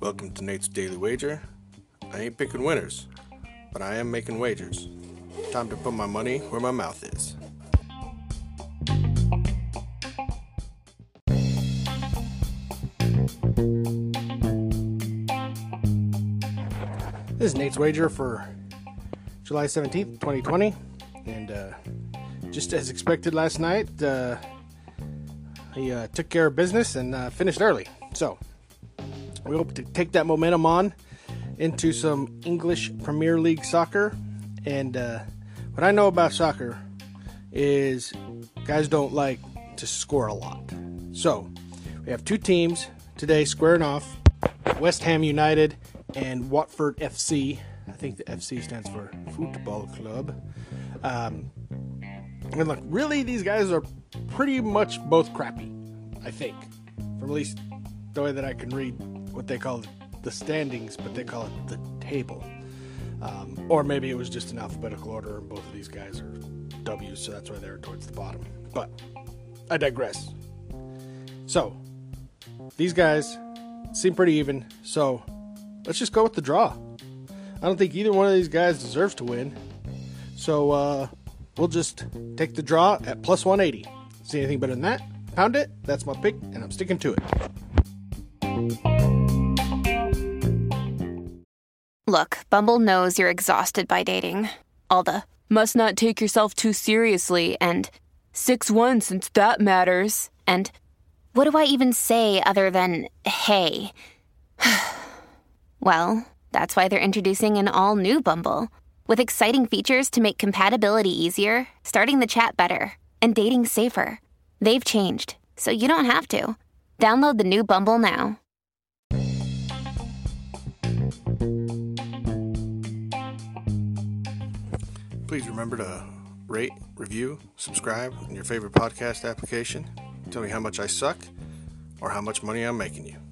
Welcome to Nate's Daily Wager. I ain't picking winners, but I am making wagers. Time to put my money where my mouth is. This is Nate's wager for July 17th, 2020. And uh, just as expected last night, uh, he uh, took care of business and uh, finished early. So we hope to take that momentum on into some English Premier League soccer. And uh, what I know about soccer is guys don't like to score a lot. So we have two teams today squaring off West Ham United and Watford FC. I think the FC stands for Football Club. Um, and look, really, these guys are pretty much both crappy, I think. From at least the way that I can read what they call the standings, but they call it the table. Um, or maybe it was just in alphabetical order, and both of these guys are W's, so that's why they're towards the bottom. But I digress. So, these guys seem pretty even, so let's just go with the draw. I don't think either one of these guys deserves to win. So uh, we'll just take the draw at plus 180. See anything better than that? Pound it. That's my pick, and I'm sticking to it. Look, Bumble knows you're exhausted by dating. All the must not take yourself too seriously and 6 1 since that matters. And what do I even say other than hey? Well, that's why they're introducing an all new Bumble with exciting features to make compatibility easier, starting the chat better, and dating safer. They've changed, so you don't have to. Download the new Bumble now. Please remember to rate, review, subscribe in your favorite podcast application. Tell me how much I suck or how much money I'm making you.